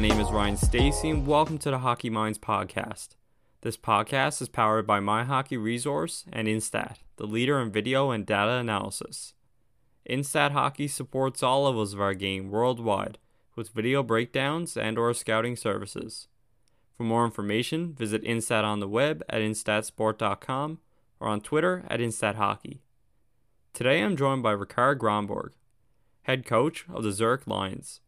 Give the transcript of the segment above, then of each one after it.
My name is Ryan Stacy, and welcome to the Hockey Minds podcast. This podcast is powered by My Hockey Resource and Instat, the leader in video and data analysis. Instat Hockey supports all levels of our game worldwide with video breakdowns and or scouting services. For more information, visit Instat on the web at instatsport.com or on Twitter at InstatHockey. Today I'm joined by Rikard Grönborg, head coach of the Zurich Lions.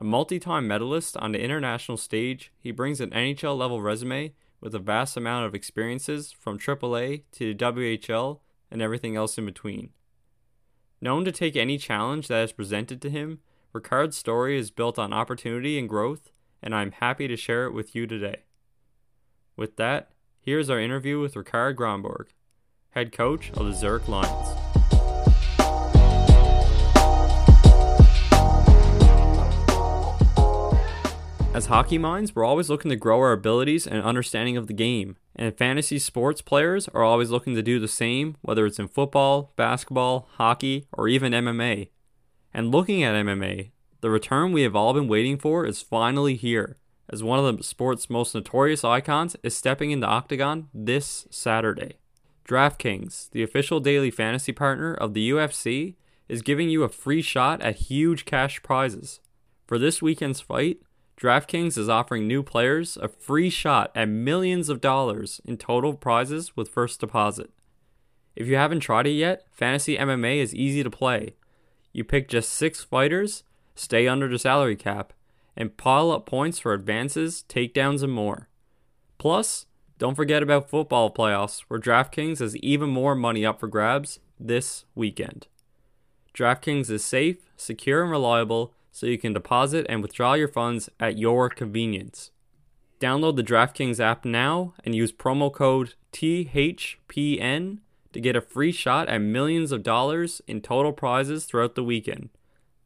A multi time medalist on the international stage, he brings an NHL level resume with a vast amount of experiences from AAA to the WHL and everything else in between. Known to take any challenge that is presented to him, Rikard's story is built on opportunity and growth, and I'm happy to share it with you today. With that, here's our interview with Rikard Grönborg, head coach of the Zurich Lions. As hockey minds, we're always looking to grow our abilities and understanding of the game, and fantasy sports players are always looking to do the same, whether it's in football, basketball, hockey, or even MMA. And looking at MMA, the return we have all been waiting for is finally here, as one of the sport's most notorious icons is stepping into Octagon this Saturday. DraftKings, the official daily fantasy partner of the UFC, is giving you a free shot at huge cash prizes. For this weekend's fight, DraftKings is offering new players a free shot at millions of dollars in total prizes with first deposit. If you haven't tried it yet, Fantasy MMA is easy to play. You pick just six fighters, stay under the salary cap, and pile up points for advances, takedowns, and more. Plus, don't forget about football playoffs, where DraftKings has even more money up for grabs this weekend. DraftKings is safe, secure, and reliable so you can deposit and withdraw your funds at your convenience. Download the DraftKings app now and use promo code THPN to get a free shot at millions of dollars in total prizes throughout the weekend.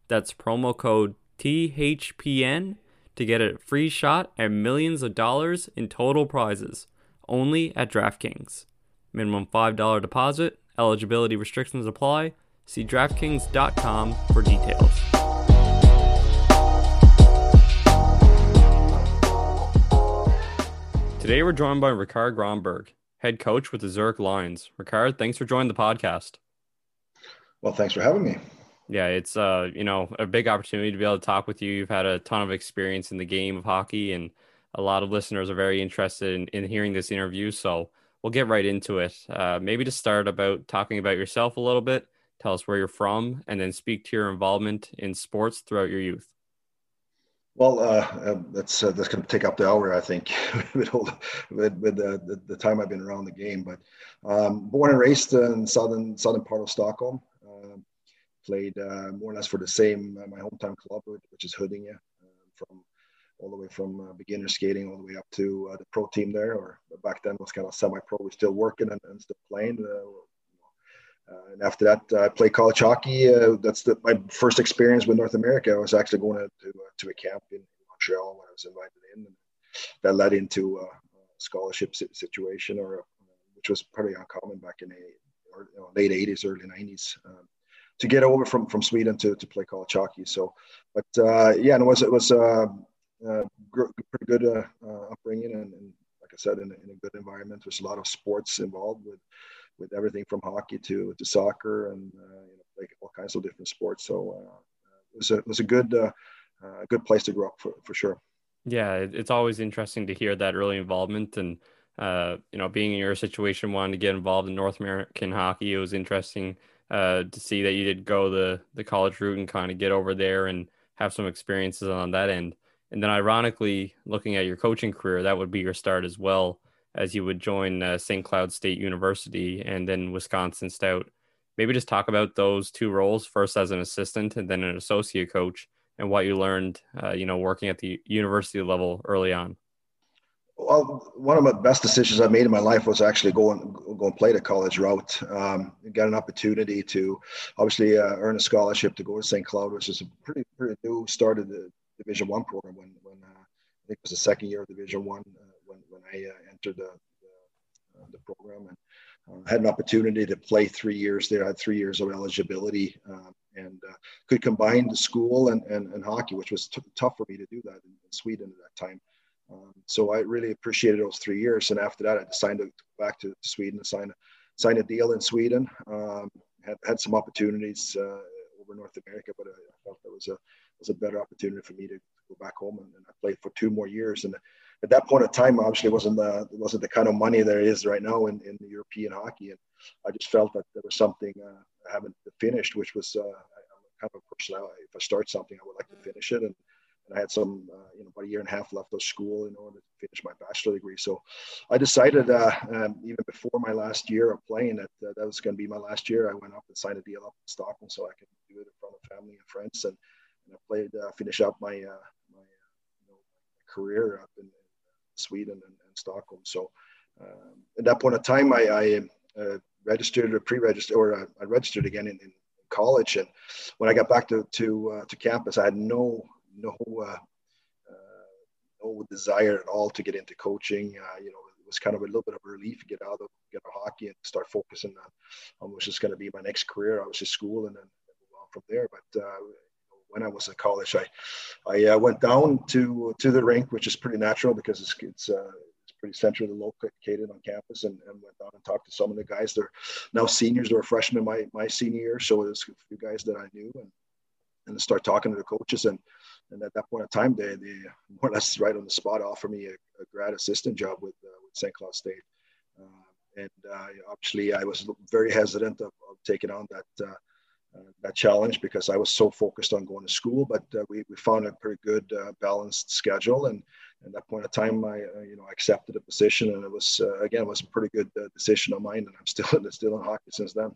That's promo code THPN to get a free shot at millions of dollars in total prizes only at DraftKings. Minimum $5 deposit, eligibility restrictions apply. See DraftKings.com for details. Today we're joined by Rikard Grönborg, head coach with the Zurich Lions. Rikard, thanks for joining the podcast. Well, thanks for having me. Yeah, it's uh, you know, a big opportunity to be able to talk with you. You've had a ton of experience in the game of hockey and a lot of listeners are very interested in, in hearing this interview. So we'll get right into it. Uh, maybe to start about talking about yourself a little bit, tell us where you're from, and then speak to your involvement in sports throughout your youth. Well, uh, uh, that's uh, that's going to take up the hour, I think, with, with, with the, the, the, time I've been around the game. But um, born and raised in southern southern part of Stockholm, uh, played uh, more or less for the same uh, my hometown club, which is Huddinge, from all the way from beginner skating all the way up to the pro team there. Or back then was kind of semi-pro. We're still working and, and still playing. Uh, and after that, I played college hockey. Uh, that's the, my first experience with North America. I was actually going to, to, uh, to a camp in Montreal when I was invited in. And that led into a scholarship situation, or which was pretty uncommon back in the you know, late 80s, early 90s. Um, to get over from, from Sweden to, to play college hockey. So, but uh, yeah, and it was it was uh, uh, pretty good upbringing, and, and, like I said, in, in a good environment. There's a lot of sports involved with with everything from hockey to to soccer and uh, you know, like all kinds of different sports. So uh, it was a it was a good uh, a good place to grow up for for sure. Yeah, it's always interesting to hear that early involvement and uh, you know being in your situation wanting to get involved in North American hockey. It was interesting uh, to see that you did go the the college route and kind of get over there and have some experiences on that end. And then, ironically, looking at your coaching career, that would be your start as well as you would join uh, St. Cloud State University and then Wisconsin Stout. Maybe just talk about those two roles first as an assistant and then an associate coach and what you learned, uh, you know, working at the university level early on. Well, one of the best decisions I made in my life was actually going go and play the college route. Um, got an opportunity to obviously uh, earn a scholarship to go to St. Cloud, which is a pretty pretty new start of the Division One program when when uh, I think it was the second year of Division One uh, I uh, entered the, the, uh, the program and uh, had an opportunity to play three years there. I had three years of eligibility and uh, could combine the school and, and, and hockey, which was t- tough for me to do that in, in Sweden at that time. Um, so I really appreciated those three years. And after that, I decided to go back to Sweden and sign a, sign a deal in Sweden. Um, had, had some opportunities uh, over North America, but I, I felt that was a was a better opportunity for me to go back home. And, and I played for two more years. And at that point in time, obviously, wasn't the wasn't the kind of money there is right now in, in European hockey. And I just felt that there was something uh, I haven't finished, which was uh, I'm kind of a person. If I start something, I would like to finish it. And and I had some, uh, you know, about a year and a half left of school in order to finish my bachelor degree. So I decided, uh, um, even before my last year of playing, that uh, that was going to be my last year. I went up and signed a deal up in Stockholm so I could do it in front of family and friends, and, and I played, uh, finish up my uh, my, you know, career up in Sweden and, and, Stockholm. So um, at that point of time, I, I registered or pre-registered, or I registered again in, in college. And when I got back to to, uh, to campus, I had no no uh, uh, no desire at all to get into coaching. Uh, you know, it was kind of a little bit of a relief to get out of get out of hockey and start focusing on, on which is going to be my next career. I was just school and then move on from there. But when I was in college, I I uh, went down to to the rink, which is pretty natural because it's it's, uh, it's pretty centrally located on campus, and, and, went down and talked to some of the guys. They're now seniors or freshmen my my senior year, so there's a few guys that I knew, and and start talking to the coaches and and at that point in time, they, they more or less right on the spot offered me a, a grad assistant job with, uh, with St. Cloud State. Uh, and uh, obviously, I was very hesitant of, of taking on that uh, that challenge because I was so focused on going to school. But uh, we, we found a pretty good balanced schedule, and at that point in time, I you know accepted a position, and it was again it was a pretty good decision of mine, and I'm still still in hockey since then.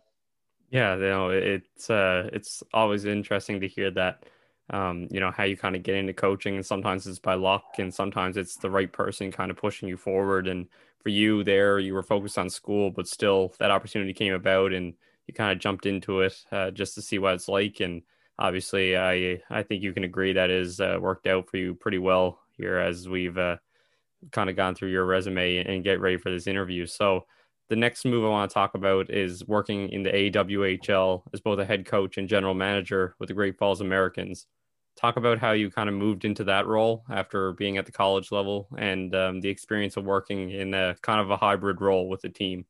Yeah, you know, it's uh, it's always interesting to hear that um, you know, how you kind of get into coaching. And sometimes it's by luck, and sometimes it's the right person kind of pushing you forward. And for you, there, you were focused on school, but still that opportunity came about, and you kind of jumped into it uh, just to see what it's like. And obviously, I I think you can agree that is uh, worked out for you pretty well here as we've uh, kind of gone through your resume and get ready for this interview. So the next move I want to talk about is working in the AWHL as both a head coach and general manager with the Great Falls Americans talk about how you kind of moved into that role after being at the college level and um, the experience of working in a kind of a hybrid role with the team.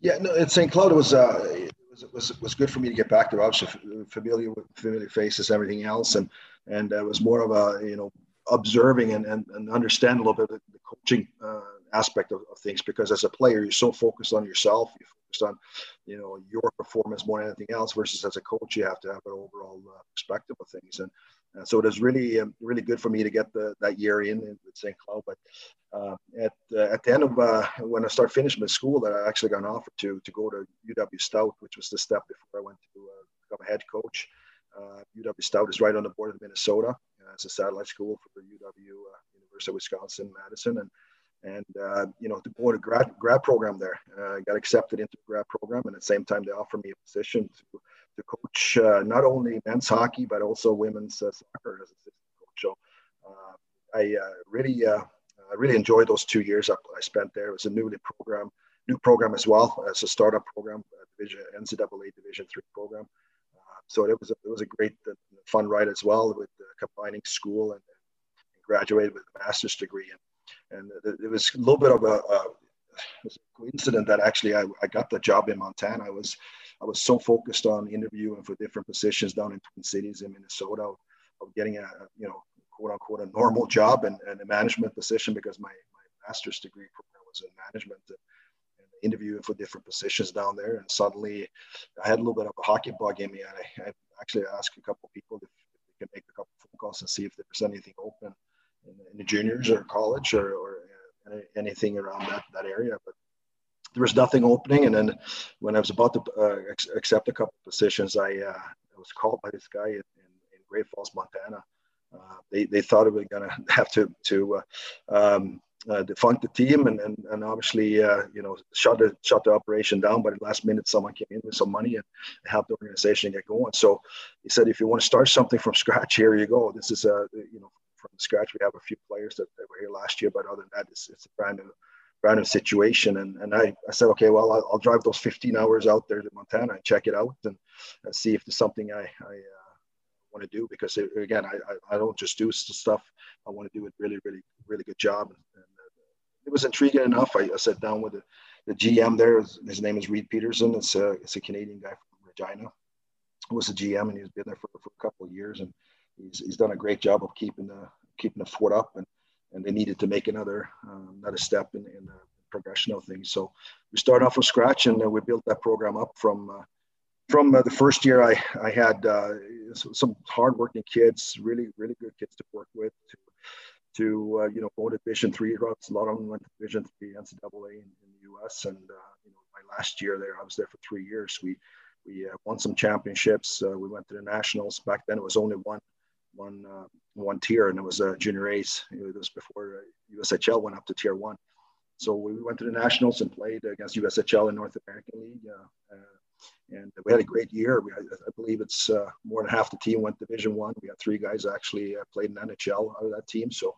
Yeah, no, at St. Cloud, it was, uh, it was, it was, it was good for me to get back there. Obviously, familiar with familiar faces, everything else, and and it was more of a you know observing and, and, and understand a little bit of the coaching uh, aspect of, of, things because as a player, you're so focused on yourself, you're focused on you know your performance more than anything else. Versus as a coach, you have to have an overall uh, perspective of things, and uh, so it was really, um, really good for me to get the, that year in with St. Cloud. But uh, at uh, at the end of uh, when I started finishing my school, that I actually got an offer to to go to UW Stout, which was the step before I went to uh, become a head coach. UW uh, Stout is right on the border of Minnesota. it's a satellite school for UW University of Wisconsin Madison, and and you know to go to grad grad program there. I got accepted into the grad program, and at the same time they offered me a position to to coach uh, not only men's hockey but also women's uh, soccer as assistant coach. So uh, I uh, really uh, really enjoyed those two years I, spent there. It was a newly program, new program as well as a startup program, division NCAA Division three program. so it was a, it was a great fun ride as well with combining school and, and graduated with a master's degree and and it was a little bit of a, a, a coincidence that actually I, I got the job in Montana. I was I was so focused on interviewing for different positions down in Twin Cities in Minnesota of, getting a you know quote unquote a normal job and, and a management position because my, my master's degree program was in management and, and, interviewing for different positions down there. And suddenly I had a little bit of a hockey bug in me. And I, I actually asked a couple of people if, if they could make a couple phone calls and see if there's anything open in, in the juniors or college or, or uh, anything around that, that area. But there was nothing opening. And then when I was about to uh, ex- accept a couple positions, I, uh, I, was called by this guy in, in, Great Falls, Montana. Uh, they, they thought we were going to have to to uh, um, uh, defunct the team and, and, and obviously uh, you know shut the shut the operation down. But at last minute, someone came in with some money and helped the organization get going. So he said, if you want to start something from scratch, here you go. This is a you know from scratch. We have a few players that, that were here last year, but other than that, it's, it's a brand new random situation. And, and I, I said, okay, well, I'll, I'll drive those 15 hours out there to Montana and check it out and uh, see if there's something I, I uh, want to do. Because it, again, I, I, don't just do stuff. I want to do a really, really, really good job. And, and uh, it was intriguing enough. I, I sat down with the, the GM there. His name is Reed Peterson. It's a, it's a Canadian guy from Regina. Was a GM and he's been there for, for a couple of years and he's, he's done a great job of keeping the keeping the fort up and and they needed to make another um, another step in, in the progression of things. So we started off from scratch, and uh, we built that program up from uh, from uh, the first year. I I had uh, some hardworking kids, really really good kids to work with. To, to uh, you know go to Division three routes. A lot of them went to Division three NCAA in, in the U.S. And uh, you know my last year there, I was there for three years. We we won some championships. we went to the nationals. Back then, it was only one one uh, one tier, and it was uh, junior A's. It was before uh, USHL went up to tier one. So we went to the nationals and played against USHL in North American League, uh, uh, and we had a great year. We, I believe it's uh, more than half the team went Division One. We had three guys actually played in NHL out of that team. So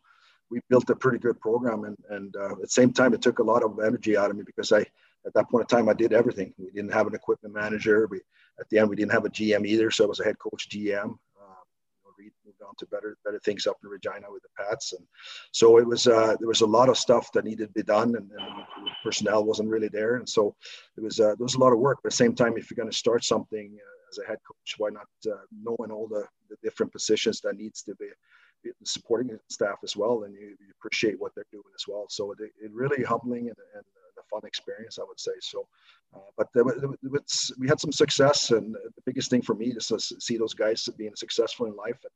we built a pretty good program, and and at the same time, it took a lot of energy out of me because I at that point in time I did everything. We didn't have an equipment manager. We at the end we didn't have a GM either, so I was a head coach GM on to better better things up in Regina with the Pats, and so it was uh, there was a lot of stuff that needed to be done, and, and personnel wasn't really there, and so it was uh, there was a lot of work. But at the same time, if you're going to start something uh, as a head coach, why not uh, knowing all the, the different positions that needs to be supporting staff as well, and you, you, appreciate what they're doing as well. So it, it really humbling and, and a fun experience, I would say. So, uh, but we had some success, and the biggest thing for me is to see those guys being successful in life, and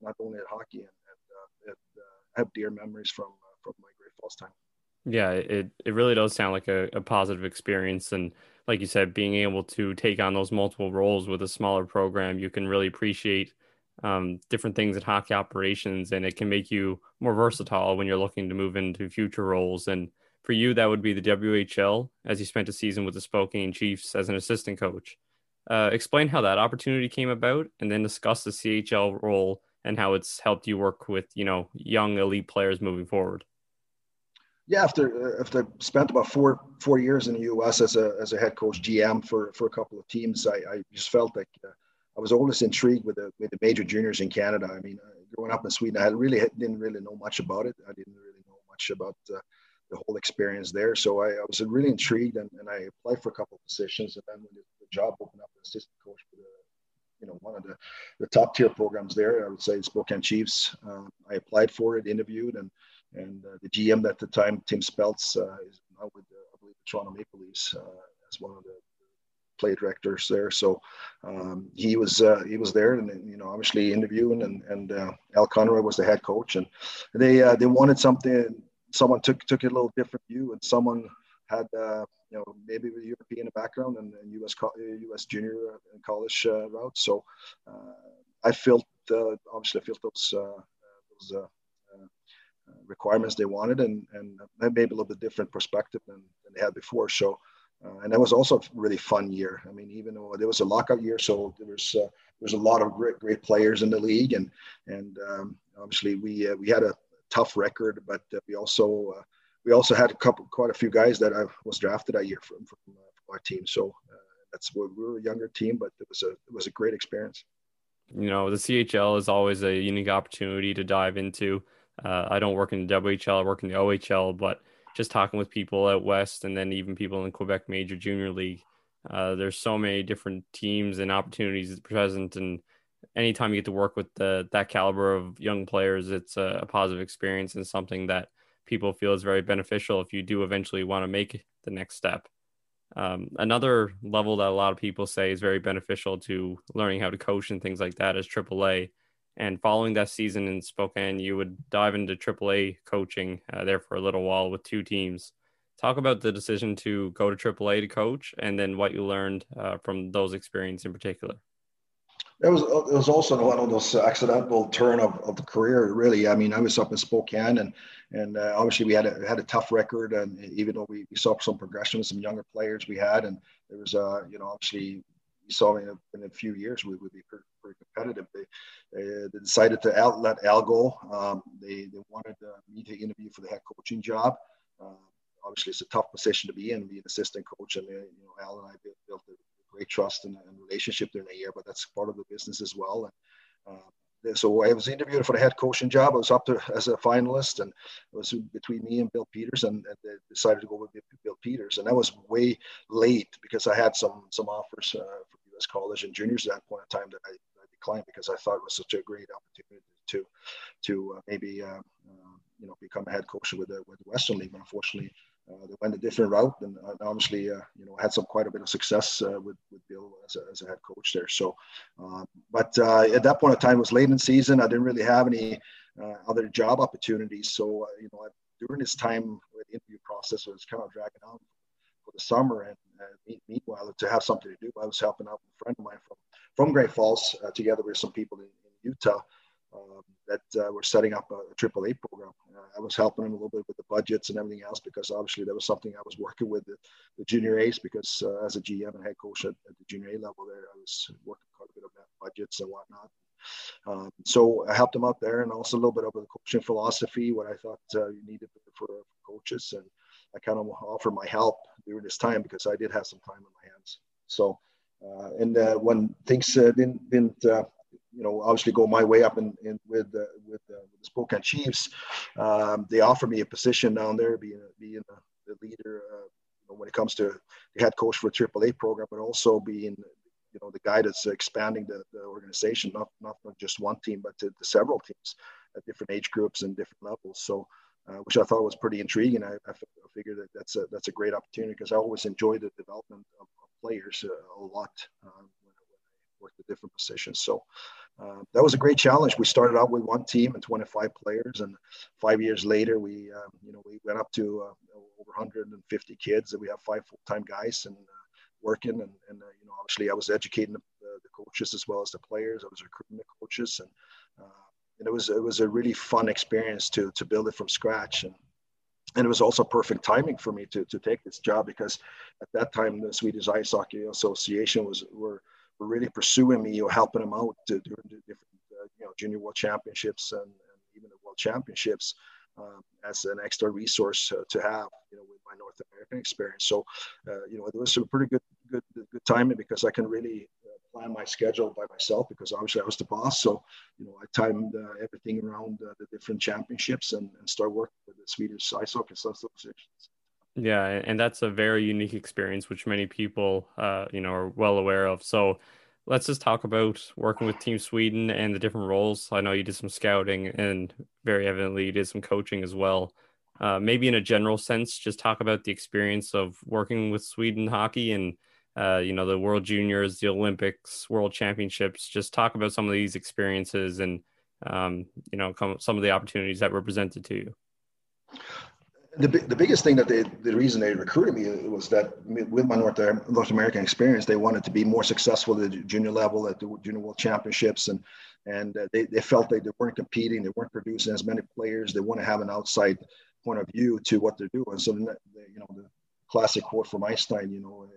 not only at hockey, and, and uh, uh, have dear memories from from my Great Falls time. Yeah, it it really does sound like a, a positive experience, and like you said, being able to take on those multiple roles with a smaller program, you can really appreciate um, different things in hockey operations, and it can make you more versatile when you're looking to move into future roles. And for you, that would be the WHL, as you spent a season with the Spokane Chiefs as an assistant coach. Uh, explain how that opportunity came about, and then discuss the CHL role and how it's helped you work with you know young elite players moving forward. Yeah, after uh, after spent about four four years in the U.S. as a as a head coach GM for for a couple of teams, I, I just felt like uh, I was always intrigued with the with the major juniors in Canada. I mean, uh, growing up in Sweden, I really didn't really know much about it. I didn't really know much about uh, the whole experience there. So I, I was really intrigued and, and, I applied for a couple of positions. And then when the, job opened up as assistant coach for the, you know, one of the, the top tier programs there, I would say Spokane Chiefs. Um, I applied for it, interviewed, and and uh, the GM at the time, Tim Speltz, uh, is now with I believe the Toronto Maple Leafs uh, as one of the play directors there. So um, he was uh, he was there, and you know, obviously interviewing, and and uh, Al Conroy was the head coach, and they uh, they wanted something someone took took a little different view, and someone had uh, you know maybe with European background and, and U.S. U.S. junior and college uh, route. So uh, I felt uh, obviously I felt those uh, those uh, requirements they wanted, and and maybe a little bit different perspective than, than they had before. So. and that was also a really fun year. I mean, even though there was a lockout year, so there was there was a lot of great great players in the league, and and um, obviously we we had a tough record, but uh, we also uh, we also had a couple, quite a few guys that I was drafted that year from from, uh, our team. So that's what we were a younger team, but it was a it was a great experience. You know, the CHL is always a unique opportunity to dive into. Uh, I don't work in the WHL, I work in the OHL, but just talking with people out west and then even people in Quebec Major Junior League, uh, there's so many different teams and opportunities present, and anytime you get to work with the that caliber of young players, it's a, a positive experience and something that people feel is very beneficial if you do eventually want to make the next step. Um, another level that a lot of people say is very beneficial to learning how to coach and things like that is AAA. And following that season in Spokane, you would dive into AAA coaching uh, there for a little while with two teams. Talk about the decision to go to AAA to coach and then what you learned uh, from those experiences in particular. It was it was also one of those accidental turn of, of the career. Really, I mean, I was up in Spokane, and and uh, obviously we had a had a tough record, and even though we, we saw some progression with some younger players we had, and there was uh you know obviously we saw in a, in a few years we would be pretty, pretty competitive. They, uh, they decided to out, let Al go. Um, they they wanted uh, me to interview for the head coaching job. Uh, obviously it's a tough position to be in, being assistant coach, and you know Al and I built, built a great trust and, and, relationship during the year, but that's part of the business as well. And uh, so I was interviewed for the head coaching job. I was up to as a finalist, and it was between me and Bill Peters, and, and they decided to go with Bill Peters, and that was way late because I had some some offers uh, from U.S. college and juniors at that point in time that I, I, declined because I thought it was such a great opportunity to to uh, maybe uh, uh, you know become a head coach with the with the Western League. But unfortunately, uh, they went a different route, and obviously, uh, you know, had some quite a bit of success uh, with, with Bill as a, as a head coach there. So, um, but at that point in time, it was late in season. I didn't really have any other job opportunities. So, you know, during this time, the interview process was kind of dragging on for the summer. And uh, meanwhile, to have something to do, I was helping out a friend of mine from from Great Falls, uh, together with some people in, in Utah, um, that uh, were setting up a triple A program. Uh, I was helping them a little bit with the budgets and everything else because obviously that was something I was working with the, the junior A's because uh, as a GM and head coach at, at, the junior A level there, I was working quite a bit of budgets and whatnot. Um, so I helped them out there and also a little bit of the coaching philosophy, what I thought uh, you needed for, for, coaches. And I kind of offered my help during this time because I did have some time on my hands. So, uh, and uh, when things didn't, didn't you know, obviously go my way up in, in with, uh, with, uh, with the Spokane Chiefs. Um, they offered me a position down there, being being the leader uh, when it comes to the head coach for a AAA program, but also being you know the guy that's expanding the, the organization, not not just one team, but to, to several teams at different age groups and different levels. So. Uh, which I thought was pretty intriguing. I, I, figured that that's a that's a great opportunity because I always enjoy the development of, players uh, a lot uh, worked at different positions. So uh, that was a great challenge. We started out with one team and 25 players, and five years later, we um, you know we went up to uh, over 150 kids, and we have five full-time guys and uh, working. And, and uh, you know, obviously, I was educating the, the, coaches as well as the players. I was recruiting the coaches, and uh, and it was it was a really fun experience to to build it from scratch. And and it was also perfect timing for me to to take this job because at that time the Swedish Ice Hockey Association was were were really pursuing me or helping them out to, during the different, uh, you know, junior world championships and, and even the world championships um, as an extra resource uh, to have, you know, with my North American experience. So, uh, you know, it was a pretty good, good, good timing because I can really uh, plan my schedule by myself because obviously I was the boss. So, you know, I timed uh, everything around uh, the different championships and, and start working with the Swedish Ice Hockey Association. Yeah, and that's a very unique experience, which many people, uh, you know, are well aware of. So, let's just talk about working with Team Sweden and the different roles. I know you did some scouting, and very evidently you did some coaching as well. Uh, maybe in a general sense, just talk about the experience of working with Sweden hockey and, uh, you know, the World Juniors, the Olympics, World Championships. Just talk about some of these experiences and, um, you know, come, some of the opportunities that were presented to you the, the biggest thing that they the reason they recruited me was that with my North North American experience, they wanted to be more successful at the junior level at the junior world championships, and and uh, they, they felt they, they weren't competing, they weren't producing as many players. They want to have an outside point of view to what they're doing. So the, you know the classic quote from Einstein, you know,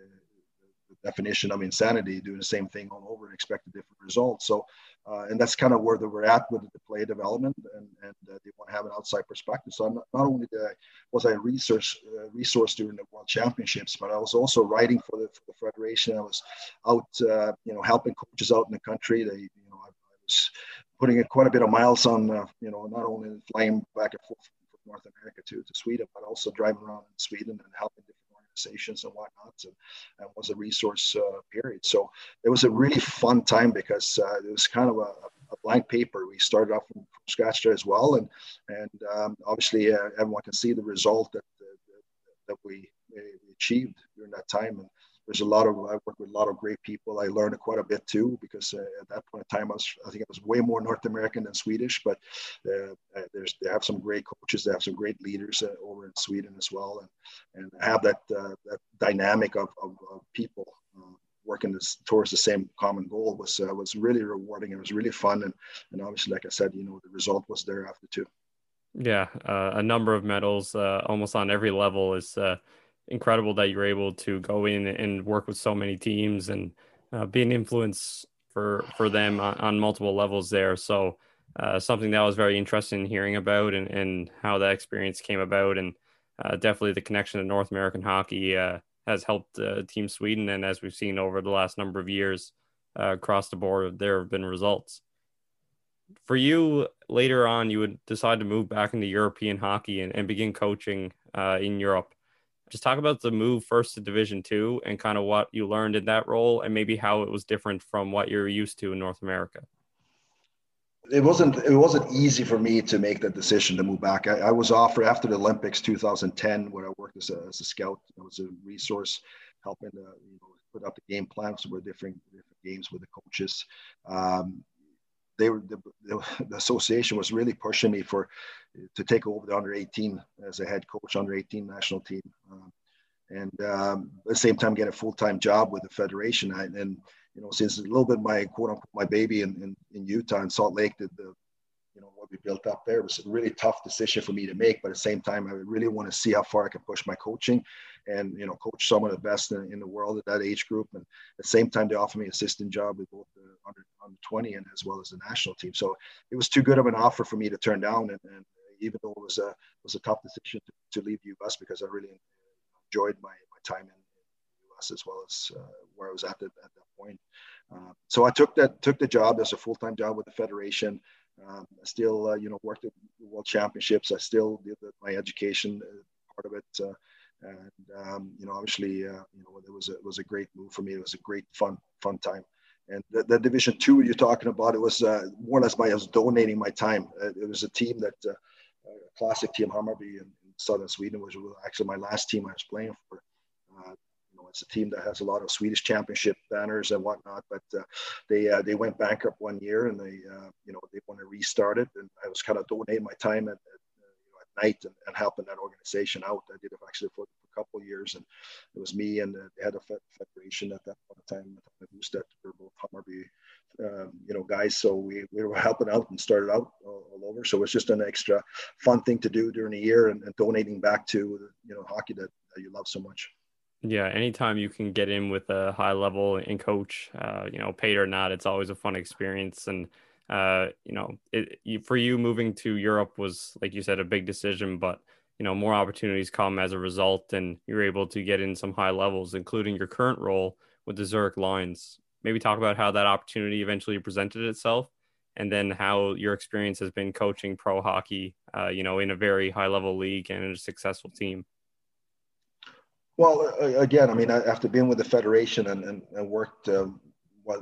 definition of insanity, doing the same thing all over and expect a different result. So, uh, and that's kind of where we're at with the play development, and, and uh, they want to have an outside perspective. So, not, not only I, was I uh, resource during the World Championships, but I was also writing for the, for the federation. I was out, uh, you know, helping coaches out in the country. They, you know, I, I was putting in quite a bit of miles on, uh, you know, not only flying back and forth from North America to, to Sweden, but also driving around in Sweden and helping different organizations and whatnot, and, and was a resource uh, period. So it was a really fun time because uh, it was kind of a, a, blank paper. We started off from, scratch there as well, and and um, obviously uh, everyone can see the result that that, we achieved during that time. And there's a lot of I worked with a lot of great people. I learned quite a bit too because uh, at that point in time I was I think I was way more North American than Swedish, but uh, uh there's they have some great coaches, they have some great leaders uh, over in Sweden as well, and and have that uh, that dynamic of, of, of people. Uh, working this, towards the same common goal was was really rewarding. It was really fun, and and obviously, like I said, you know, the result was there after too. Yeah, a number of medals, almost on every level, is incredible that you're able to go in and work with so many teams and uh, be an influence for for them on, on multiple levels there. So uh, something that I was very interesting hearing about and, and how that experience came about. And uh, definitely the connection to North American hockey uh, has helped uh, Team Sweden. And as we've seen over the last number of years uh, across the board, there have been results. For you, later on, you would decide to move back into European hockey and, and begin coaching in Europe. Just talk about the move first to Division Two and kind of what you learned in that role, and maybe how it was different from what you're used to in North America it wasn't it wasn't easy for me to make that decision to move back. I, I was offered after the Olympics 2010, where I worked as a, as a scout. I was a resource helping to you know, put up the game plans for different different games with the coaches. Um, they were the, the, association was really pushing me for to take over the under 18 as a head coach under 18 national team, um, and um, at the same time get a full time job with the federation. I, and you know, since a little bit my quote unquote my baby in, in, in Utah and Salt Lake, the, the you know what we built up there was a really tough decision for me to make. But at the same time, I really want to see how far I can push my coaching, and you know, coach some of the best in, in the world at that age group. And at the same time, they offered me assistant job with both the under under 20 and as well as the national team. So it was too good of an offer for me to turn down. And, and even though it was a was a tough decision to, to leave US because I really enjoyed my my time in us as well as uh, where I was at, the, at that point. Uh, so I took that took the job as a full time job with the federation. Um, I still uh, you know worked at World Championships. I still did the, my education part of it. And um, you know, obviously, you know, it was a, it was a great move for me. It was a great fun fun time. And the, the Division Two you're talking about, it was uh, more or less my I was donating my time. it was a team that uh, a classic team Hammarby in, in, southern Sweden which was actually my last team I was playing for. Uh, it's a team that has a lot of Swedish championship banners and whatnot, but uh, they uh, they went bankrupt one year and they uh, you know they want to restart it. And I was kind of donating my time at, at, uh, you know, at night and, and, helping that organization out. I did it actually for, a couple of years, and it was me and the head of federation at that point in time. That were both Hammarby, um, you know, guys. So we, we were helping out and started out all, all over. So it's just an extra fun thing to do during the year and, and donating back to you know hockey that, that you love so much. Yeah, anytime you can get in with a high level and coach, uh, you know, paid or not, it's always a fun experience. And uh, you know, it, you, for you moving to Europe was, like you said, a big decision, but you know, more opportunities come as a result, and you're able to get in some high levels, including your current role with the Zurich Lions. Maybe talk about how that opportunity eventually presented itself, and then how your experience has been coaching pro hockey, uh, you know, in a very high level league and a successful team. Well, again, I mean, after being with the federation and, and, and worked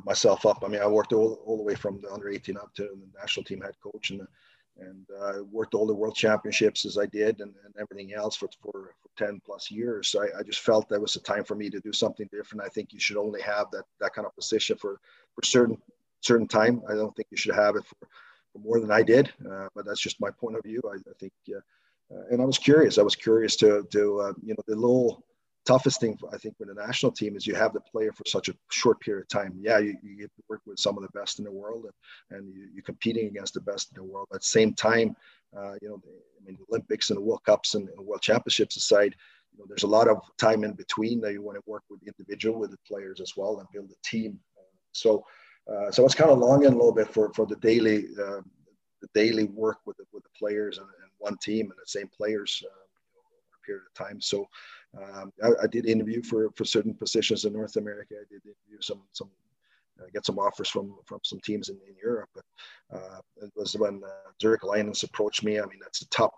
myself up, I mean, I worked all, all the way from the under 18 up to the national team head coach and and uh, worked all the world championships as I did and, and everything else for, for, for 10 plus years. So I, I, just felt that was a time for me to do something different. I think you should only have that, that kind of position for, for certain, certain time. I don't think you should have it for, for more than I did, uh, but that's just my point of view. I, I think, uh, and I was curious, I was curious to, to, uh, you know, the little, toughest thing I think with the national team is you have the player for such a short period of time. Yeah, you, you get to work with some of the best in the world, and, and you, are competing against the best in the world. At the same time, uh, you know, I mean, the Olympics and the World Cups and, and, World Championships aside, you know, there's a lot of time in between that you want to work with individual, with the players as well, and build a team. so, uh, so it's kind of long longing a little bit for for the daily uh, the daily work with the, with the players and, and one team and the same players uh, over a period of time. So. Um, I, I, did interview for, for certain positions in North America. I did interview some some uh, get some offers from from some teams in, in Europe. But uh, it was when uh, Zurich Lions approached me. I mean, that's a top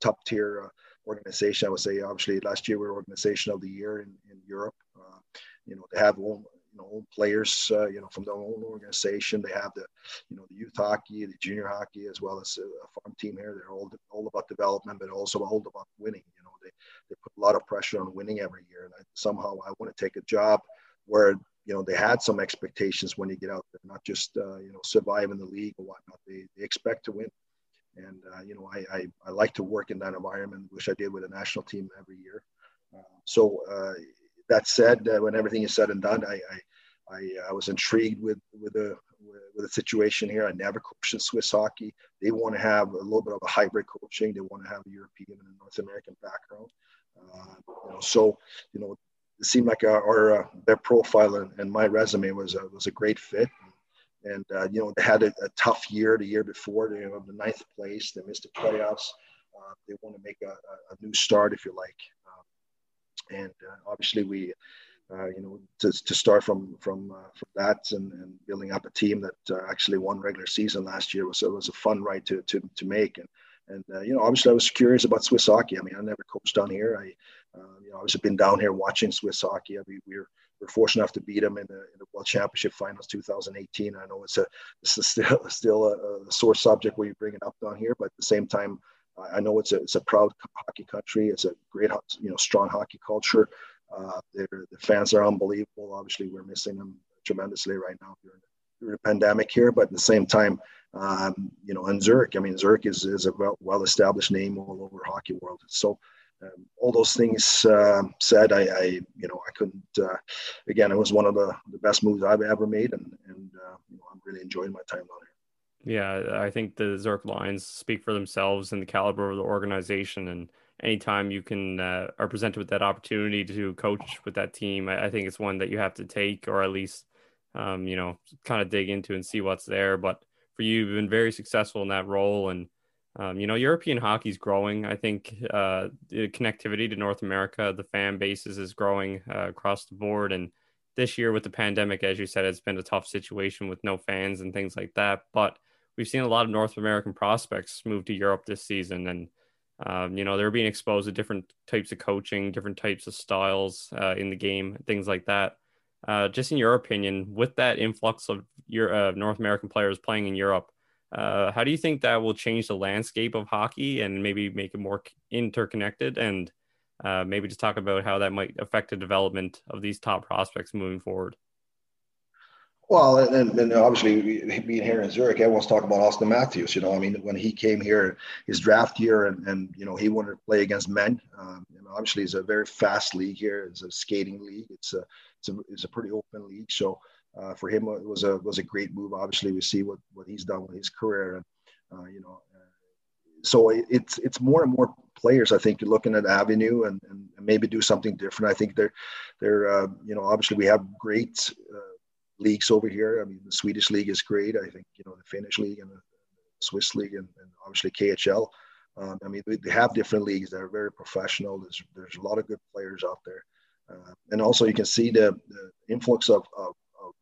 top tier uh, organization. I would say obviously last year we were organization of the year in, in Europe. Uh, you know, they have own you know own players uh, you know from their own organization. They have the you know the youth hockey, the junior hockey, as well as a farm team here. They're all all about development, but also all about winning. You know, they they put a lot of pressure on winning every year. And I, somehow I want to take a job where you know they had some expectations when you get out there, not just uh, you know survive in the league or whatnot. They, they expect to win, and uh, you know I, I, I like to work in that environment, which I did with a national team every year. Uh, so uh, that said, uh, when everything is said and done, I I, I, I was intrigued with with the with the situation here. I never coached in Swiss hockey. They want to have a little bit of a hybrid coaching. They want to have a European and a North American background. Uh, you know, so you know, it seemed like our, our uh, their profile and, and, my resume was a, was a great fit. And uh, you know, they had a, a, tough year the year before. They were in the ninth place. They missed the playoffs. Uh, they want to make a, a, new start, if you like. Um, and uh, obviously, we, uh, you know, to, to start from from uh, from that and, and building up a team that uh, actually won regular season last year was it was a fun ride to to, to make. And and uh, you know, obviously, I was curious about Swiss hockey. I mean, I never coached down here. I, you know, obviously been down here watching Swiss hockey. I mean, we're we're fortunate enough to beat them in the, in the World Championship Finals 2018. I know it's a it's a still still a, a, sore subject where you bring it up down here, but at the same time, I know it's a it's a proud hockey country. It's a great you know strong hockey culture. Uh, the fans are unbelievable. Obviously, we're missing them tremendously right now during the, during the pandemic here, but at the same time, um, you know, and Zurich. I mean, Zurich is is a well established name all over hockey world. So um, all those things uh, said, I, I, you know I couldn't. Uh, again, it was one of the, the best moves I've ever made, and and uh, you know, I'm really enjoying my time down here. Yeah, I think the Zurich Lions speak for themselves and the caliber of the organization. And anytime you can uh, are presented with that opportunity to coach with that team, I, I, think it's one that you have to take, or at least um, you know kind of dig into and see what's there. But for you, you've been very successful in that role and um, you know, European hockey is growing. I think uh, the connectivity to North America, the fan bases is growing uh, across the board. And this year with the pandemic, as you said, it's been a tough situation with no fans and things like that. But we've seen a lot of North American prospects move to Europe this season. And, um, you know, they're being exposed to different types of coaching, different types of styles uh, in the game, things like that. Uh, just in your opinion, with that influx of your uh, North American players playing in Europe, uh, how do you think that will change the landscape of hockey and maybe make it more interconnected? And uh, maybe just talk about how that might affect the development of these top prospects moving forward. Well, and, and obviously being here in Zurich, everyone's talking about Auston Matthews. You know, I mean, when he came here, his draft year, and, and you know, he wanted to play against men. Um, know, obviously, it's a very fast league here. It's a skating league. It's a it's a it's a pretty open league. So uh, for him it was a was a great move. Obviously, we see what what he's done with his career, and uh, you know, uh, so it, it's it's more and more players. I think looking at Avenue and, and maybe do something different. I think they're they're uh, you know obviously we have great uh, leagues over here. I mean, the Swedish league is great. I think you know the Finnish league and the Swiss league and, and obviously KHL. Um, I mean, they have different leagues that are very professional. There's there's a lot of good players out there. Uh, and also you can see the, the influx of, of,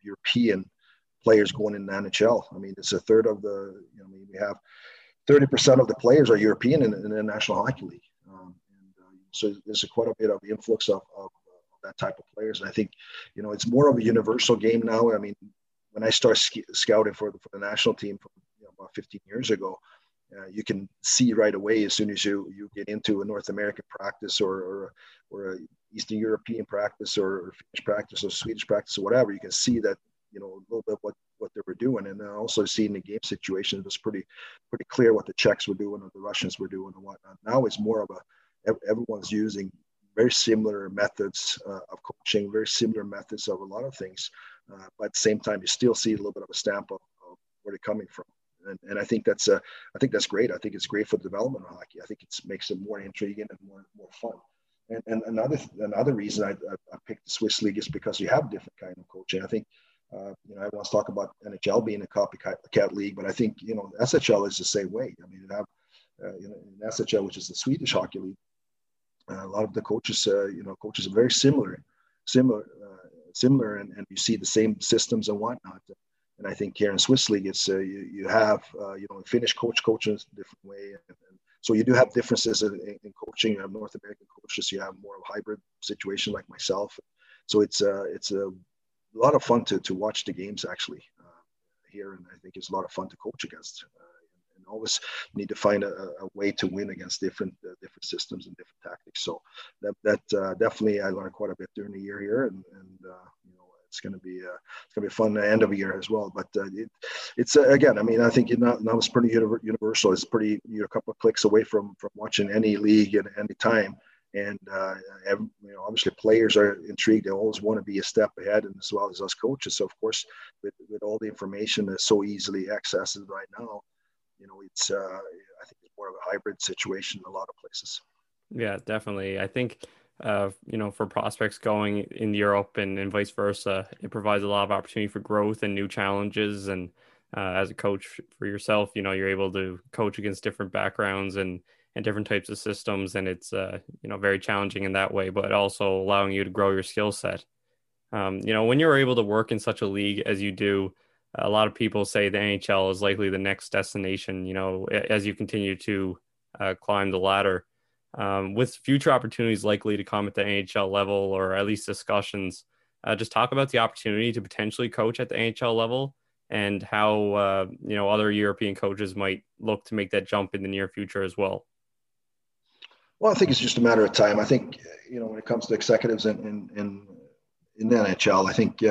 European players going in the NHL. I mean, it's a third of the, you know, I mean, we have 30% of the players are European in, in the National Hockey League. Um, and uh, so there's a quite a bit of influx of, of, of, that type of players. And I think, you know, it's more of a universal game now. I mean, when I started sc- scouting for the, for the national team from, you know, about 15 years ago, uh, you can see right away as soon as you, you get into a North American practice or, or, or a Eastern European practice or, or Finnish practice or Swedish practice or whatever, you can see that you know a little bit what what they were doing, and then also seeing the game situation, it was pretty pretty clear what the Czechs were doing or the Russians were doing and whatnot. Now it's more of a everyone's using very similar methods uh, of coaching, very similar methods of a lot of things, uh, but at the same time you still see a little bit of a stamp of, of where they're coming from. And, and I think that's uh, I think that's great. I think it's great for the development of hockey. I think it makes it more intriguing and more more fun. And, and another another reason I, I, picked the Swiss league is because you have different kind of coaching. I think uh, you know everyone's talk about NHL being a copycat league, but I think you know SHL is the same way. I mean, you have uh, in SHL, which is the Swedish hockey league, a lot of the coaches uh, you know coaches are very similar, similar, uh, similar, and, and you see the same systems and whatnot. And I think here in Swiss league, it's uh, you, you have you know Finnish coach coaches a different way, and, and so you do have differences in, in, coaching. You have North American coaches. You have more of a hybrid situation like myself. So it's uh, it's a lot of fun to, to watch the games actually uh, here, and I think it's a lot of fun to coach against. Uh, and always need to find a, a, way to win against different uh, different systems and different tactics. So that that uh, definitely I learned quite a bit during the year here, and, and uh, you know it's going to be uh, it's going to be a fun end of year as well. But uh, it, it's uh, again, I mean, I think now, now it's pretty universal. It's pretty you're a couple of clicks away from from watching any league at any time. And uh, every, you know, obviously, players are intrigued. They always want to be a step ahead, and as well as us coaches. So, of course, with, with all the information that's so easily accessed right now, you know, it's uh, I think it's more of a hybrid situation in a lot of places. Yeah, definitely. I think uh, you know, for prospects going in Europe and, and vice versa. It provides a lot of opportunity for growth and new challenges. And uh, as a coach for yourself, you know, you're able to coach against different backgrounds and and different types of systems, and it's uh, you know very challenging in that way, but also allowing you to grow your skill set. Um, you know, when you're able to work in such a league as you do, a lot of people say the NHL is likely the next destination. You know, as you continue to uh, climb the ladder, um, with future opportunities likely to come at the NHL level, or at least discussions. Uh, just talk about the opportunity to potentially coach at the NHL level and how uh, you know other European coaches might look to make that jump in the near future as well. Well, I think it's just a matter of time. I think you know when it comes to executives in in in, in the NHL, I think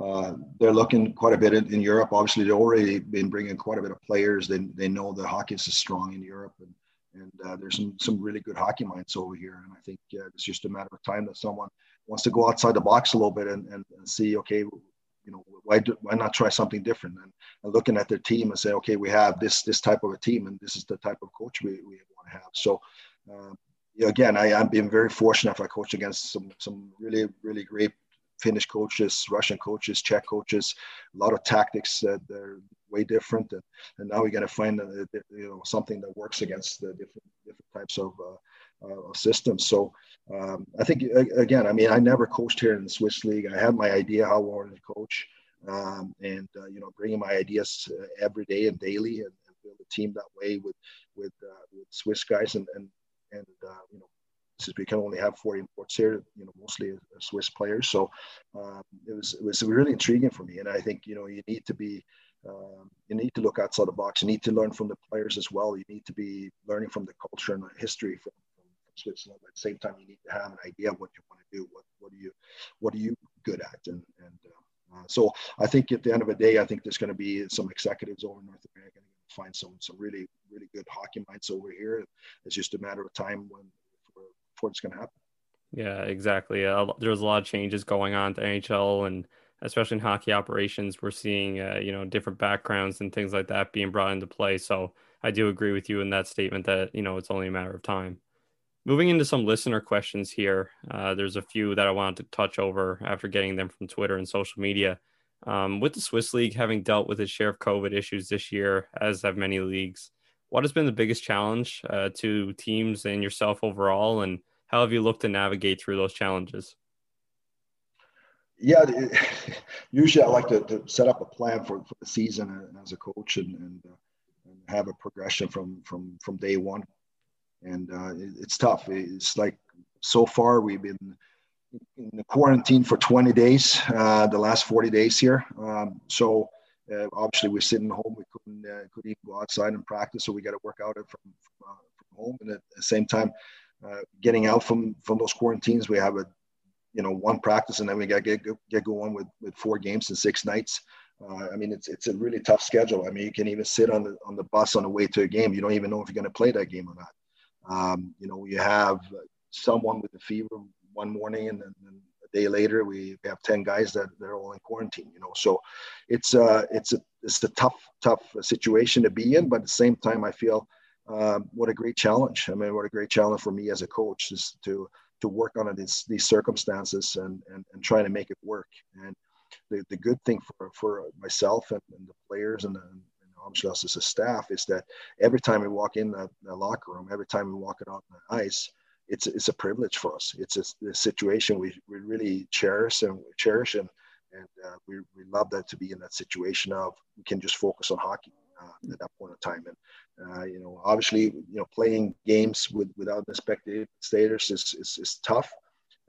uh, they're looking quite a bit in, in, Europe. Obviously, they've already been bringing quite a bit of players. They they know that hockey is strong in Europe, and and uh, there's some some really good hockey minds over here. And I think uh, it's just a matter of time that someone wants to go outside the box a little bit and, and, and see, okay, you know why do, why not try something different and, and, looking at their team and say okay we have this this type of a team and this is the type of coach we, we want to have so uh, again I, i'm being very fortunate if i coach against some some really really great finnish coaches russian coaches czech coaches a lot of tactics that they're way different and, and now we got to find uh, you know something that works against the different different types of uh, uh, systems. So um, I think again, I mean, I never coached here in the Swiss league. I had my idea how I wanted to coach, um, and uh, you know, bringing my ideas uh, every day and daily, and, and, build a team that way with with, with Swiss guys, and and and you know, since we can only have 40 imports here, you know, mostly Swiss players. So um, it was it was really intriguing for me, and I think you know you need to be um, you need to look outside the box. You need to learn from the players as well. You need to be learning from the culture and the history from, Switzerland. But at the same time, you need to have an idea of what you want to do. What what are you what are you good at? And and uh, so I think at the end of the day, I think there's going to be some executives over in North America find some some really really good hockey minds over here. It's just a matter of time when before, it's going to happen. Yeah, exactly. Uh, there's a lot of changes going on to NHL and especially in hockey operations, we're seeing uh, you know different backgrounds and things like that being brought into play. So I do agree with you in that statement that you know it's only a matter of time. Moving into some listener questions here, uh, there's a few that I wanted to touch over after getting them from Twitter and social media. Um, with the Swiss League having dealt with its share of COVID issues this year, as have many leagues, what has been the biggest challenge uh, to teams and yourself overall, and how have you looked to navigate through those challenges? Yeah, usually I like to, to, set up a plan for, for the season as a coach and, and, uh, and have a progression from from from day one and uh, it's tough. It's like so far we've been in the quarantine for 20 days, uh, the last 40 days here. Um, so uh, obviously we're sitting home. We couldn't uh, couldn't even go outside and practice, so we got to work out it from from, uh, from, home. And at the same time, uh, getting out from from those quarantines, we have a you know one practice, and then we got get get going with with four games and six nights. Uh, I mean, it's it's a really tough schedule. I mean, you can even sit on the on the bus on the way to a game. You don't even know if you're going to play that game or not. Um, you know, you have someone with a fever one morning and then day later we have 10 guys that they're all in quarantine, you know. So it's uh it's a it's a tough, tough situation to be in, but at the same time I feel um, what a great challenge. I mean, what a great challenge for me as a coach is to to work on these these circumstances and, and and trying to make it work. And the, the good thing for, for myself and, and the players and the, obviously us as a staff is that every time we walk in the, the locker room, every time we walk it on the ice, it's it's a privilege for us. It's a, a situation we, we really cherish and cherish and and uh, we, we love that to be in that situation of we can just focus on hockey uh, at that point in time. And uh, you know, obviously, you know, playing games with without the spectators is, is, is tough,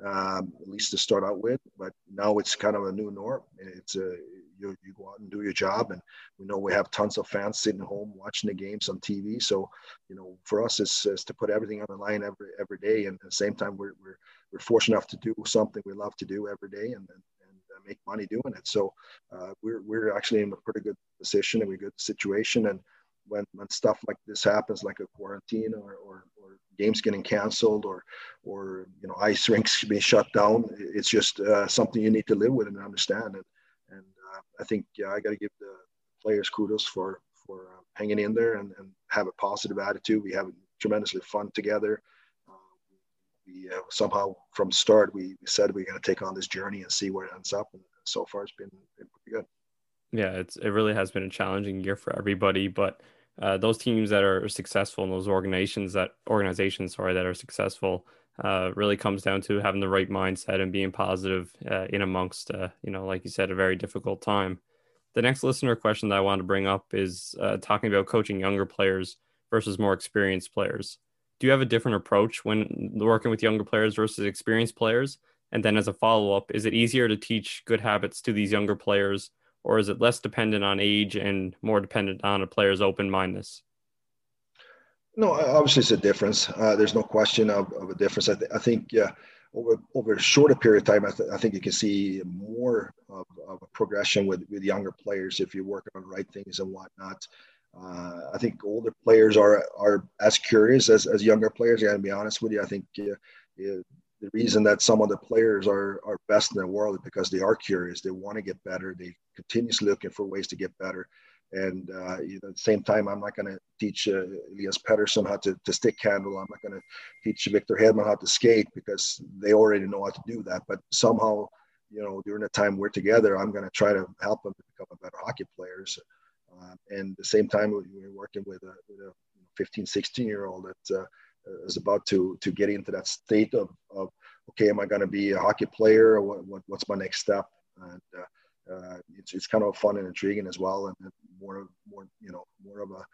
um, at least to start out with. But now it's kind of a new norm. It's a you, you go out and do your job. And we know we have tons of fans sitting home watching the games on TV. So, you know, for us, it's, it's to put everything on the line every every day. And at the same time, we're, we're, we're fortunate enough to do something we love to do every day and, and, and uh, make money doing it. So uh, we're, we're actually in a pretty good position and we good situation. And when, when stuff like this happens, like a quarantine or, or, or games getting canceled or, or, you know, ice rinks being shut down, it's just uh, something you need to live with and understand. And, I think yeah, I got to give the players kudos for for uh, hanging in there and, and have a positive attitude. We have tremendously fun together. Uh, we uh, somehow from start we, we said we are going to take on this journey and see where it ends up, and so far it's been, been pretty good. Yeah, it's it really has been a challenging year for everybody, but uh, those teams that are successful and those organizations that organizations sorry that are successful uh, really comes down to having the right mindset and being positive uh, in amongst uh, you know like you said a very difficult time. The next listener question that i want to bring up is uh, talking about coaching younger players versus more experienced players. Do you have a different approach when working with younger players versus experienced players? And then as a follow-up is it easier to teach good habits to these younger players or is it less dependent on age and more dependent on a player's open mindedness? No, obviously it's a difference. Uh, there's no question of, of a difference. I, th- I think yeah, over over a shorter period of time, I, th- I think you can see more of, of, a progression with, with younger players if you're working on the right things and whatnot. Uh, I think older players are are as curious as, as younger players. I gotta be honest with you. I think uh, the reason that some of the players are are best in the world is because they are curious. They want to get better. They continuously looking for ways to get better. And uh, you know, at the same time, I'm not going to teach uh, Elias Pettersson how to, to stick handle. I'm not going to teach Victor Hedman how to skate because they already know how to do that. But somehow, you know, during the time we're together, I'm going to try to help them to become better hockey players. Uh, and at the same time, we're working with a, with a 15, 16 year old that uh, is about to to get into that state of, of okay, am I going to be a hockey player? What, what, what's my next step? And uh, uh, it's, it's kind of fun and intriguing as well, and more more you know more of a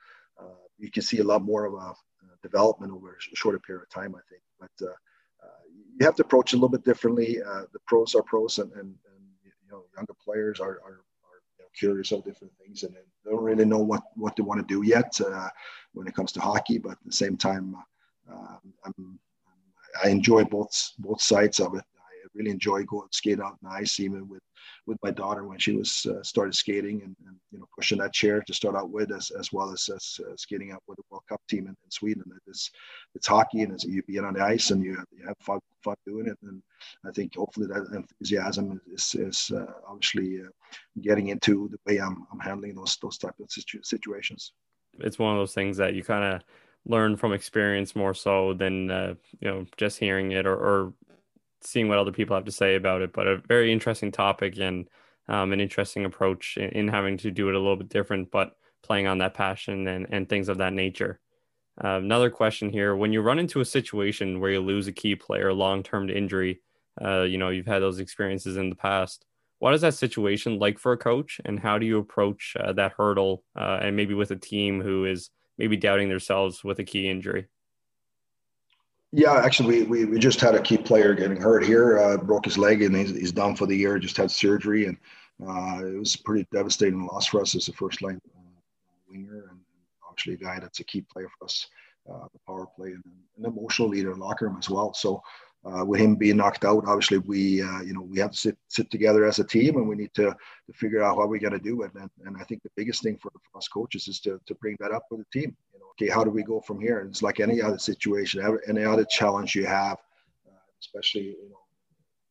uh, you can see a lot more of a uh, development over a shorter period of time, I think. But uh, uh, you have to approach it a little bit differently. the pros are pros, and, and, and you know younger players are, are curious of different things and they don't really know what, what they want to do yet when it comes to hockey. But at the same time, I'm, I enjoy both both sides of it. I really enjoy going skate out on the ice, even with with my daughter when she was uh, started skating and, and, you know pushing that chair to start out with, as, as well as, as uh, skating out with the World Cup team in, in Sweden. It's it's hockey and it's, you being on the ice and you have, you have fun fun doing it. And I think hopefully that enthusiasm is, is uh, obviously uh, getting into the way I'm, I'm handling those those type of situ- situations. It's one of those things that you kind of learn from experience more so than uh, you know just hearing it or, or, seeing what other people have to say about it. But a very interesting topic and um, an interesting approach in, in, having to do it a little bit different, but playing on that passion and, and things of that nature. Uh, another question here: When you run into a situation where you lose a key player long term to injury, uh, you know you've had those experiences in the past. What is that situation like for a coach, and how do you approach uh, that hurdle, uh, and maybe with a team who is maybe doubting themselves with a key injury? Yeah, actually, we, we just had a key player getting hurt here, uh, broke his leg, and he's, he's done for the year. Just had surgery, and uh, it was a pretty devastating loss for us as a first line uh, winger, and obviously a guy that's a key player for us, uh, the power play, and an emotional leader in locker room as well. So uh, with him being knocked out, obviously we uh, you know we have to sit sit together as a team, and we need to, to figure out how we're going to do. And, and I think the biggest thing for, for us coaches is to, to bring that up with the team. You know, okay, how do we go from here? And it's like any other situation, any other challenge you have, uh, especially you know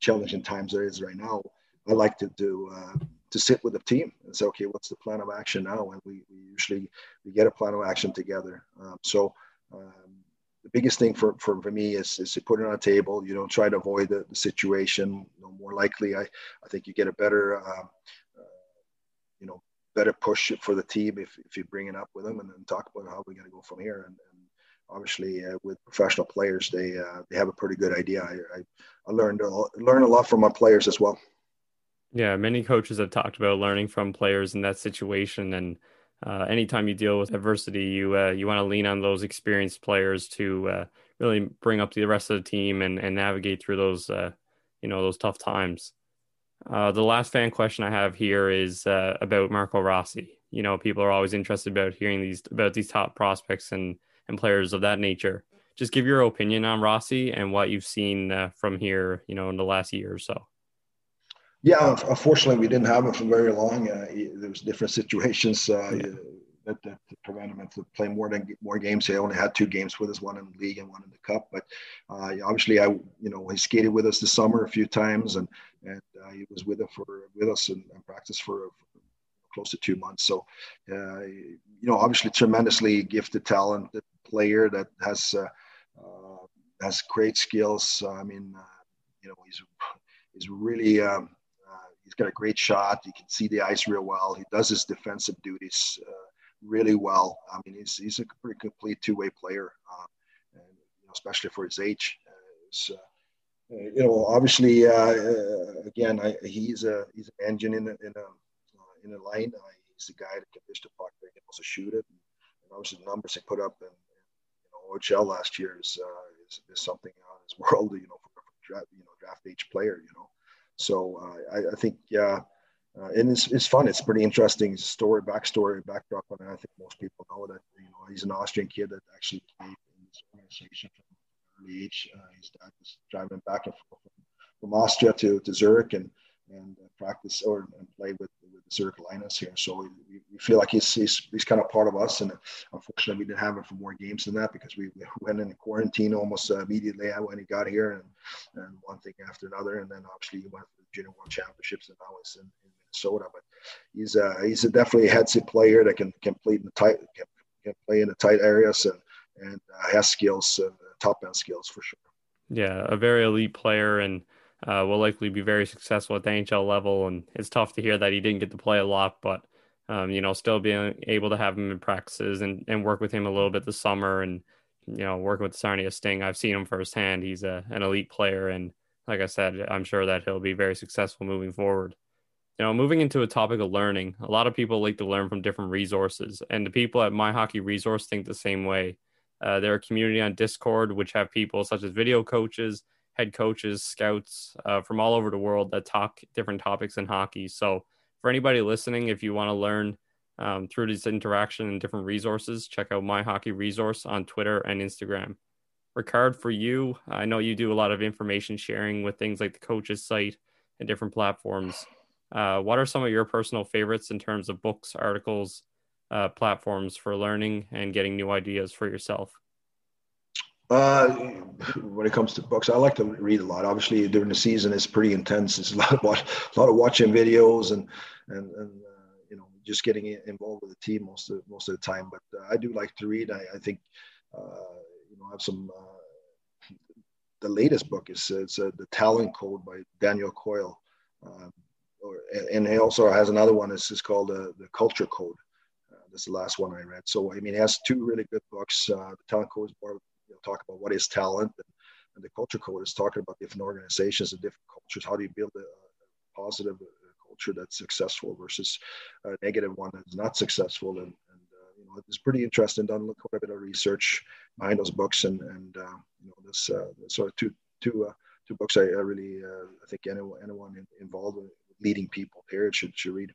challenging times there is right now. I like to do uh, to sit with the team and say, okay, what's the plan of action now? And we, we usually we get a plan of action together. Um, so. Um, the biggest thing for, for, for me is, is to put it on a table. You don't try to avoid the, the situation. More likely, I, I think you get a better, uh, uh, you know, better push for the team if, if you bring it up with them and then talk about how we're going to go from here. And, and obviously, uh, with professional players, they uh, they have a pretty good idea. I, I, I learned a, learned a lot from my players as well. Yeah, many coaches have talked about learning from players in that situation and uh, anytime you deal with adversity, you uh, you want to lean on those experienced players to uh, really bring up the rest of the team and, and navigate through those uh, you know those tough times. Uh, the last fan question I have here is uh, about Marco Rossi. You know, people are always interested about hearing these about these top prospects and and players of that nature. Just give your opinion on Rossi and what you've seen from here, you know, in the last year or so. Yeah, unfortunately, we didn't have him for very long. Uh, he, there was different situations uh, yeah. that, that prevented him to play more than more games. He only had two games with us, one in the league and one in the cup. But uh, obviously, I you know he skated with us this summer a few times, and and uh, he was with us for with us and, and practiced for, for, close to two months. So, uh, you know, obviously, tremendously gifted, talented player that has uh, has great skills. I mean, you know, he's he's really um, He's got a great shot. He can see the ice real well. He does his defensive duties uh, really well. I mean, he's he's a pretty complete two way player, uh, and you know, especially for his age. Uh, uh, you know, obviously, uh, uh, again, I, he's a he's an engine in a in a in a line. he's the guy that can dish the puck, that can also shoot it. And, and obviously, the numbers he put up in, in you know OHL last year is, is, is something out of his world. You know, for, for draft you know draft age player. You know, so I, I think yeah uh, and it's, it's fun. It's pretty interesting story, backstory, backdrop. And I think most people know that you know he's an Austrian kid that actually played in this organization from an early age. Uh, his dad was driving back and forth from, from Austria to, to Zurich and and uh, practice or and play with with the Lions here. So we, we feel like he's, he's he's kind of part of us. And unfortunately, we didn't have him for more games than that because we, we went into quarantine almost uh, immediately when he got here, and and one thing after another. And then obviously he went to the Junior World Championships, and now it's in, in Minnesota. But he's a, he's a definitely a heads player that can complete in the tight can, can play in the tight areas and and uh, has skills, uh, top end skills for sure. Yeah, a very elite player and uh, will likely be very successful at the NHL level. And it's tough to hear that he didn't get to play a lot, but um, you know, still being able to have him in practices and, and work with him a little bit this summer and you know, working with Sarnia Sting, I've seen him firsthand. He's a, an elite player, and like I said, I'm sure that he'll be very successful moving forward you know, moving into a topic of learning, a lot of people like to learn from different resources, and the people at My Hockey Resource think the same way. Uh, they're a community on Discord, which have people such as video coaches, head coaches, scouts uh, from all over the world that talk different topics in hockey. So, for anybody listening, if you want to learn um, through this interaction and different resources, check out My Hockey Resource on Twitter and Instagram. Rikard, for you, I know you do a lot of information sharing with things like the coaches site and different platforms. Uh, what are some of your personal favorites in terms of books, articles, uh, platforms for learning and getting new ideas for yourself? Uh, when it comes to books, I like to read a lot. Obviously, during the season, it's pretty intense. It's a lot of watch, a lot of watching videos and and and uh, you know just getting involved with the team most of most of the time. But uh, I do like to read. I, I think uh, you know I have some. Uh, the latest book is it's the Talent Code by Daniel Coyle. Um, or, and he also has another one. It's just called uh, the Culture Code. Uh, this the last one I read. So I mean, he has two really good books. Uh, the Talent Code is more you know, talk about what is talent, and, and, the Culture Code is talking about different organizations and different cultures. How do you build a, a positive uh, culture that's successful versus a negative one that's not successful? And, and uh, you know, it's pretty interesting. Done quite a bit of research behind those books, and and uh, you know, this sort of two two two books I, I really I think anyone anyone involved in leading people period should should read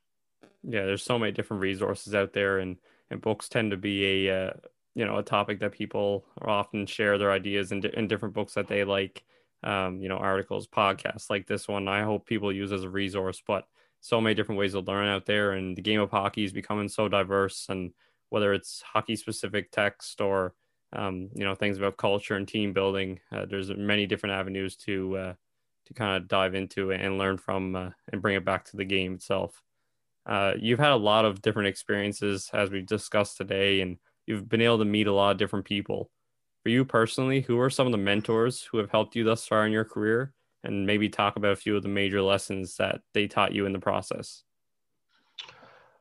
yeah there's so many different resources out there and and books tend to be a uh, you know a topic that people often share their ideas in, in different books that they like um, you know articles podcasts like this one i hope people use as a resource but so many different ways to learn out there and the game of hockey is becoming so diverse and whether it's hockey specific text or um, you know things about culture and team building uh, there's many different avenues to uh, to kind of dive into and learn from uh, and bring it back to the game itself. Uh, you've had a lot of different experiences as we've discussed today, and you've been able to meet a lot of different people. For you personally, who are some of the mentors who have helped you thus far in your career? And maybe talk about a few of the major lessons that they taught you in the process.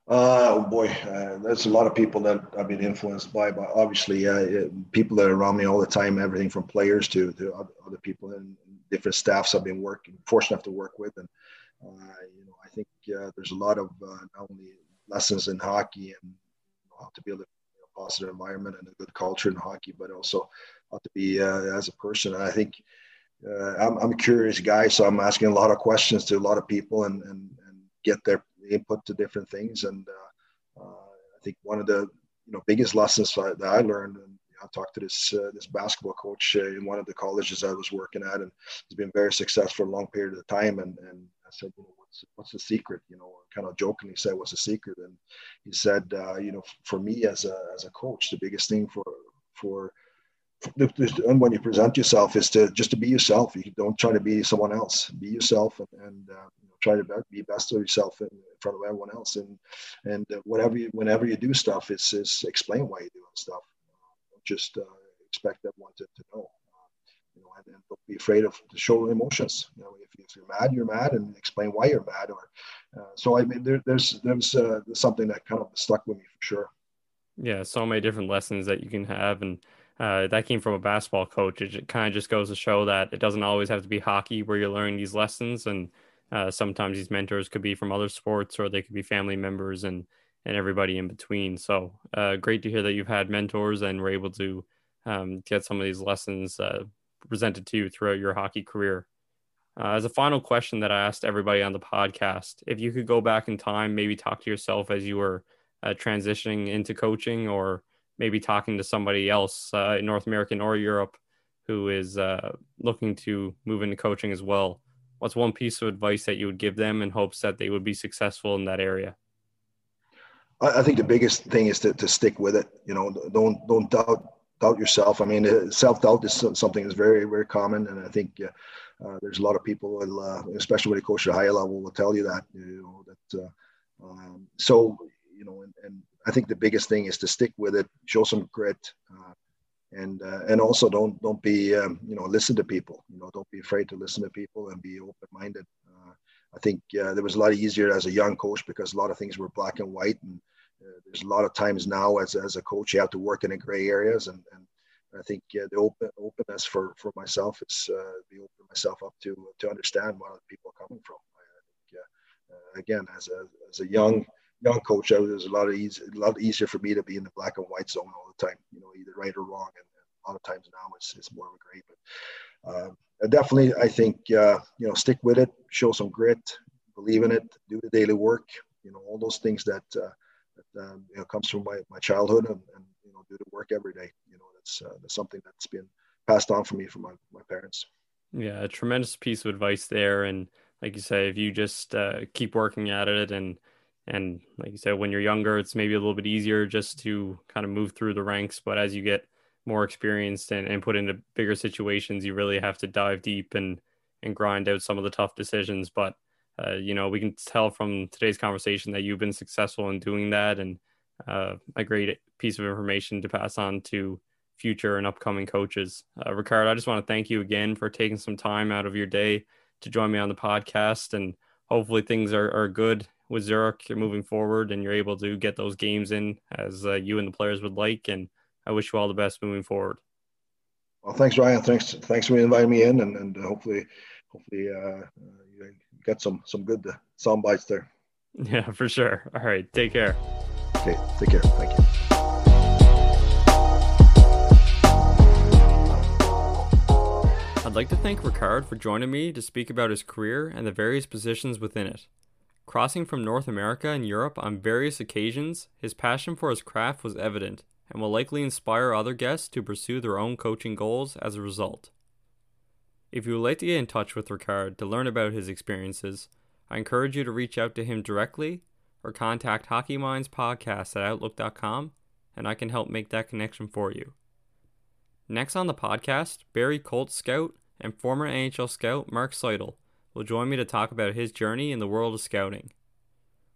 Uh, oh boy, uh, there's a lot of people that I've been influenced by, but obviously, uh, people that are around me all the time, everything from players to, to other people and different staffs I've been working, fortunate enough to work with. And, uh, you know, I think uh, there's a lot of uh, not only lessons in hockey and how to be able know, positive environment and a good culture in hockey, but also how to be uh, as a person. And I think uh, I'm, I'm, a curious guy, so I'm asking a lot of questions to a lot of people and, and, and get their input to different things. And uh, I think one of the you know biggest lessons that I learned and I talked to this uh, this basketball coach uh, in one of the colleges I was working at, and he's been very successful for a long period of time. And and I said, you know, what's what's the secret? You know, kind of jokingly said, what's the secret? And he said, uh, you know, for me as a as a coach, the biggest thing for for and when you present yourself is to just to be yourself. You don't try to be someone else. Be yourself and, and uh, you know, try to be best of yourself in, front of everyone else. And and uh, whatever you, whenever you do stuff, it's, is explain why you're doing stuff just uh, expect everyone to, to know. You know, and, and, don't be afraid of to show emotions. You know, if, if you're mad, you're mad, and explain why you're mad. Or uh, so I mean, there, there's there's, uh, something that kind of stuck with me for sure. Yeah, so many different lessons that you can have, and uh, that came from a basketball coach. It kind of just goes to show that it doesn't always have to be hockey where you're learning these lessons, and uh, sometimes these mentors could be from other sports or they could be family members and and everybody in between. So uh, great to hear that you've had mentors and were able to um, get some of these lessons uh, presented to you throughout your hockey career. Uh, as a final question that I asked everybody on the podcast, if you could go back in time, maybe talk to yourself as you were uh, transitioning into coaching or maybe talking to somebody else uh, in North American or Europe who is uh, looking to move into coaching as well, what's one piece of advice that you would give them in hopes that they would be successful in that area? I, think the biggest thing is to, to stick with it. You know, don't don't doubt doubt yourself. I mean, uh, self doubt is something that's very very common, and I think uh, uh, there's a lot of people, will, uh, especially when they coach at a higher level, will tell you that. You know that. Um, so you know, and, and, I think the biggest thing is to stick with it, show some grit, and and also don't don't be um, you know listen to people. You know, don't be afraid to listen to people and be open minded. I think uh, there was a lot easier as a young coach because a lot of things were black and white, and there's a lot of times now as, as a coach you have to work in the gray areas, and, and I think the open openness for, for myself is uh, be open myself up to to understand where people are coming from. I think uh, again as a as a young young coach, I was a lot of easy, a lot easier for me to be in the black and white zone all the time. You know, either right or wrong, and, a lot of times now it's it's more of a gray. But uh, definitely, I think uh, you know, stick with it, show some grit, believe in it, do the daily work. You know, all those things that uh, that um, you know comes from my, my childhood, and, and you know, do the work every day. You know, that's uh, that's something that's been passed on for me from my my parents. Yeah, a tremendous piece of advice there, and like you say, if you just uh, keep working at it and and like you said, when you're younger, it's maybe a little bit easier just to kind of move through the ranks. But as you get more experienced and, and put into bigger situations, you really have to dive deep and and grind out some of the tough decisions. But uh, you know, we can tell from today's conversation that you've been successful in doing that, and uh, a great piece of information to pass on to future and upcoming coaches. Uh, Rikard, I just want to thank you again for taking some time out of your day to join me on the podcast, and hopefully things are, are good with Zurich moving forward, and you're able to get those games in as uh, you and the players would like. And I wish you all the best moving forward. Well, thanks, Ryan. Thanks, thanks for inviting me in, and, and hopefully, hopefully, uh, you get some some good uh, sound bites there. Yeah, for sure. All right, take care. Okay, take care. Thank you. I'd like to thank Rikard for joining me to speak about his career and the various positions within it. Crossing from North America and Europe on various occasions, his passion for his craft was evident and will likely inspire other guests to pursue their own coaching goals as a result. If you would like to get in touch with Rikard to learn about his experiences, I encourage you to reach out to him directly or contact Hockey Minds Podcast at Outlook.com and I can help make that connection for you. Next on the podcast, Barrie Colt scout and former NHL scout Mark Seidel will join me to talk about his journey in the world of scouting.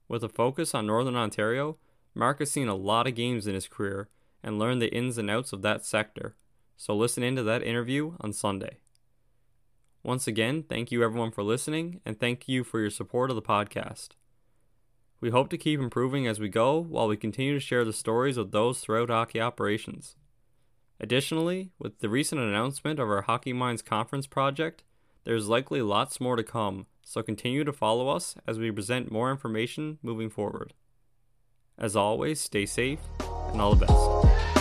With a focus on Northern Ontario, Mark has seen a lot of games in his career and learned the ins and outs of that sector, so listen into that interview on Sunday. Once again, thank you everyone for listening, and thank you for your support of the podcast. We hope to keep improving as we go while we continue to share the stories of those throughout hockey operations. Additionally, with the recent announcement of our Hockey Minds Conference project, there's likely lots more to come, so continue to follow us as we present more information moving forward. As always, stay safe and all the best.